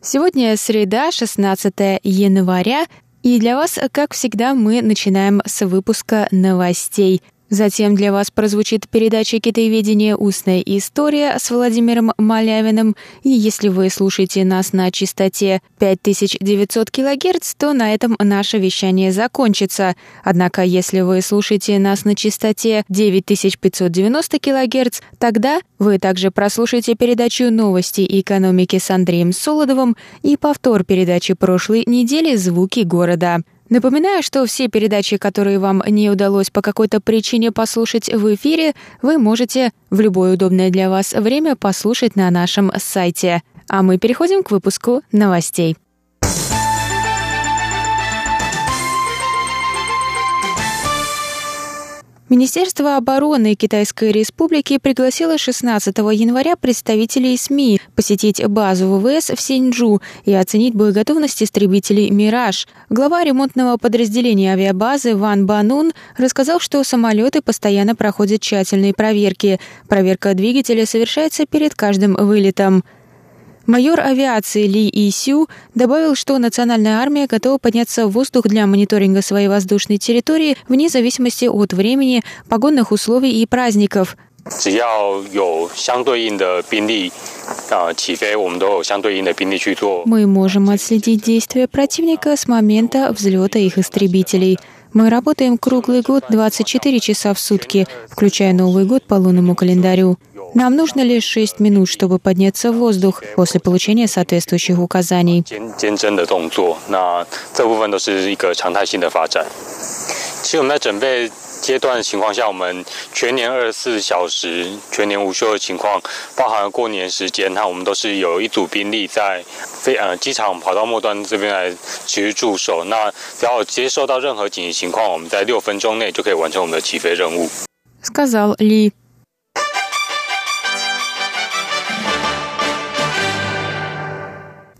Сегодня среда, 16 января, и для вас, как всегда, мы начинаем с выпуска новостей – Затем для вас прозвучит передача «Китаеведение. Устная история» с Владимиром Малявиным. И если вы слушаете нас на частоте 5900 кГц, то на этом наше вещание закончится. Однако, если вы слушаете нас на частоте 9590 кГц, тогда вы также прослушаете передачу «Новости экономики» с Андреем Солодовым и повтор передачи прошлой недели «Звуки города». Напоминаю, что все передачи, которые вам не удалось по какой-то причине послушать в эфире, вы можете в любое удобное для вас время послушать на нашем сайте. А мы переходим к выпуску новостей. Министерство обороны Китайской Республики пригласило 16 января представителей СМИ посетить базу ВВС в Синьчжу и оценить боеготовность истребителей «Мираж». Глава ремонтного подразделения авиабазы Ван Банун рассказал, что самолеты постоянно проходят тщательные проверки. Проверка двигателя совершается перед каждым вылетом. Майор авиации Ли Исю добавил, что национальная армия готова подняться в воздух для мониторинга своей воздушной территории вне зависимости от времени, погодных условий и праздников. Мы можем отследить действия противника с момента взлета их истребителей. Мы работаем круглый год 24 часа в сутки, включая Новый год по лунному календарю. Нам нужно лишь 6 минут, чтобы подняться в воздух после получения соответствующих указаний. сказал Ли.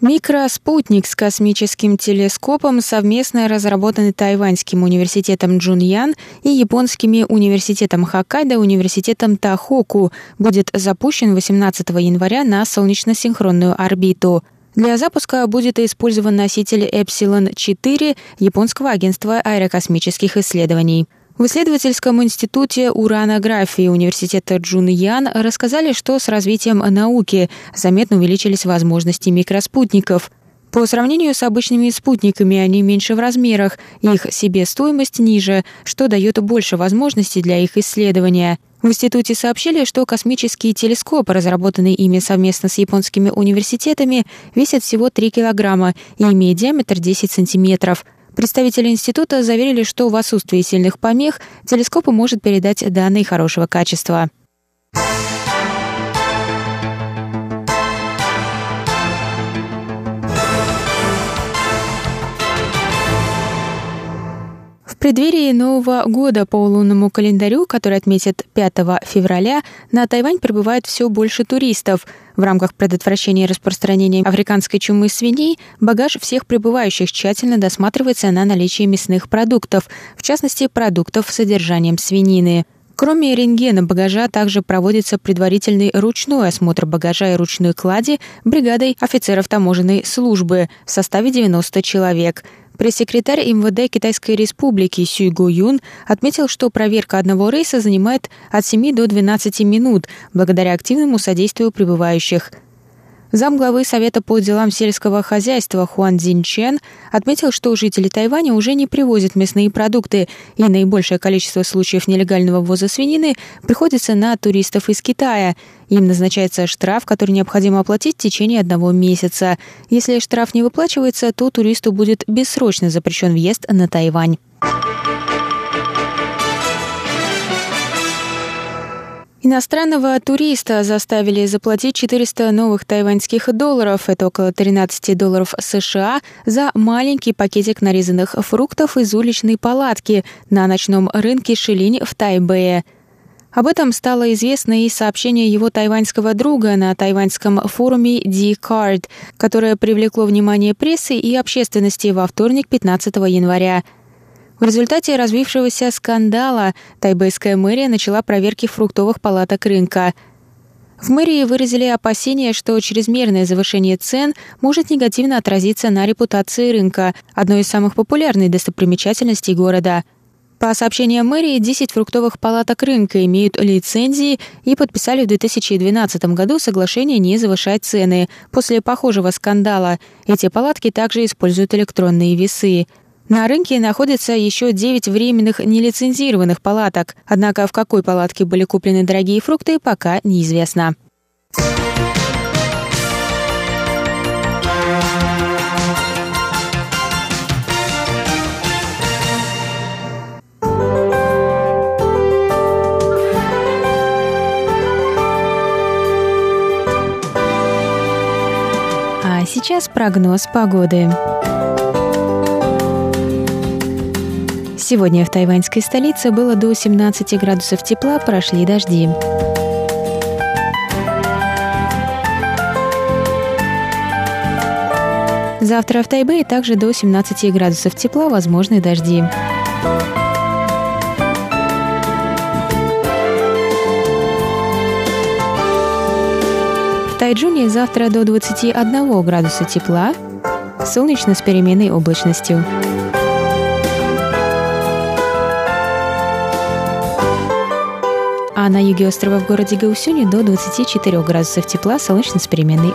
Микроспутник с космическим телескопом, совместно разработанный Тайваньским университетом Джуньян и японскими университетом Хоккайдо и университетом Тахоку, будет запущен 18 января на солнечно-синхронную орбиту. Для запуска будет использован носитель Эпсилон-4 японского агентства аэрокосмических исследований. В исследовательском институте уранографии университета Джуньян рассказали, что с развитием науки заметно увеличились возможности микроспутников. По сравнению с обычными спутниками они меньше в размерах, их себестоимость ниже, что дает больше возможностей для их исследования. В институте сообщили, что космический телескоп, разработанный ими совместно с японскими университетами, весит всего 3 килограмма и имеет диаметр 10 сантиметров – Представители института заверили, что в отсутствии сильных помех телескоп может передать данные хорошего качества. Преддверии Нового года по лунному календарю, который отметят 5 февраля, на Тайвань прибывает все больше туристов. В рамках предотвращения распространения африканской чумы свиней багаж всех прибывающих тщательно досматривается на наличие мясных продуктов, в частности, продуктов с содержанием свинины. Кроме рентгена багажа также проводится предварительный ручной осмотр багажа и ручной клади бригадой офицеров таможенной службы в составе 90 человек – Пресс-секретарь МВД Китайской Республики Сюй Го Юн отметил, что проверка одного рейса занимает от 7 до 12 минут благодаря активному содействию прибывающих. Замглавы Совета по делам сельского хозяйства Хуан Цзиньчен отметил, что жители Тайваня уже не привозят мясные продукты, и наибольшее количество случаев нелегального ввоза свинины приходится на туристов из Китая. Им назначается штраф, который необходимо оплатить в течение одного месяца. Если штраф не выплачивается, то туристу будет бессрочно запрещен въезд на Тайвань. Иностранного туриста заставили заплатить 400 новых тайваньских долларов, это около 13 долларов США, за маленький пакетик нарезанных фруктов из уличной палатки на ночном рынке Шилинь в Тайбэе. Об этом стало известно из сообщения его тайваньского друга на тайваньском форуме D-Card, которое привлекло внимание прессы и общественности во вторник 15 января – в результате развившегося скандала тайбэйская мэрия начала проверки фруктовых палаток рынка. В мэрии выразили опасения, что чрезмерное завышение цен может негативно отразиться на репутации рынка, одной из самых популярных достопримечательностей города. По сообщениям мэрии, 10 фруктовых палаток рынка имеют лицензии и подписали в 2012 году соглашение не завышать цены. После похожего скандала эти палатки также используют электронные весы. На рынке находится еще 9 временных нелицензированных палаток, однако в какой палатке были куплены дорогие фрукты, пока неизвестно. А сейчас прогноз погоды. Сегодня в тайваньской столице было до 17 градусов тепла, прошли дожди. Завтра в Тайбэе также до 17 градусов тепла, возможны дожди. В Тайджуне завтра до 21 градуса тепла, солнечно с переменной облачностью. А на юге острова в городе Гаусюни до 24 градусов тепла, солнечно с переменной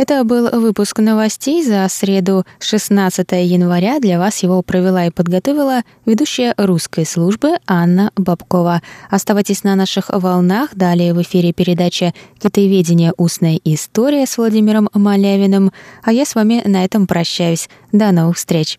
Это был выпуск новостей за среду 16 января. Для вас его провела и подготовила ведущая русской службы Анна Бабкова. Оставайтесь на наших волнах. Далее в эфире передача «Китаеведение. Устная история» с Владимиром Малявиным. А я с вами на этом прощаюсь. До новых встреч!